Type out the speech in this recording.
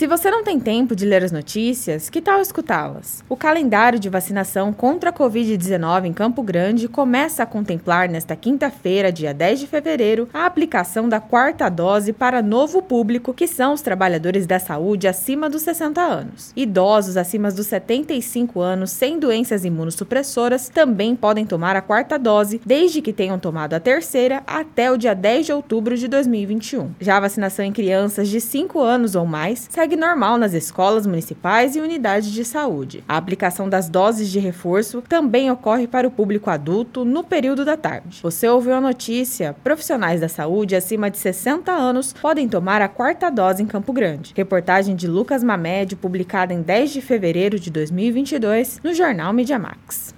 Se você não tem tempo de ler as notícias, que tal escutá-las? O calendário de vacinação contra a Covid-19 em Campo Grande começa a contemplar nesta quinta-feira, dia 10 de fevereiro, a aplicação da quarta dose para novo público, que são os trabalhadores da saúde acima dos 60 anos. Idosos acima dos 75 anos sem doenças imunossupressoras também podem tomar a quarta dose, desde que tenham tomado a terceira até o dia 10 de outubro de 2021. Já a vacinação em crianças de 5 anos ou mais segue segue normal nas escolas municipais e unidades de saúde. A aplicação das doses de reforço também ocorre para o público adulto no período da tarde. Você ouviu a notícia? Profissionais da saúde acima de 60 anos podem tomar a quarta dose em Campo Grande. Reportagem de Lucas Mamed, publicada em 10 de fevereiro de 2022 no jornal Mediamax.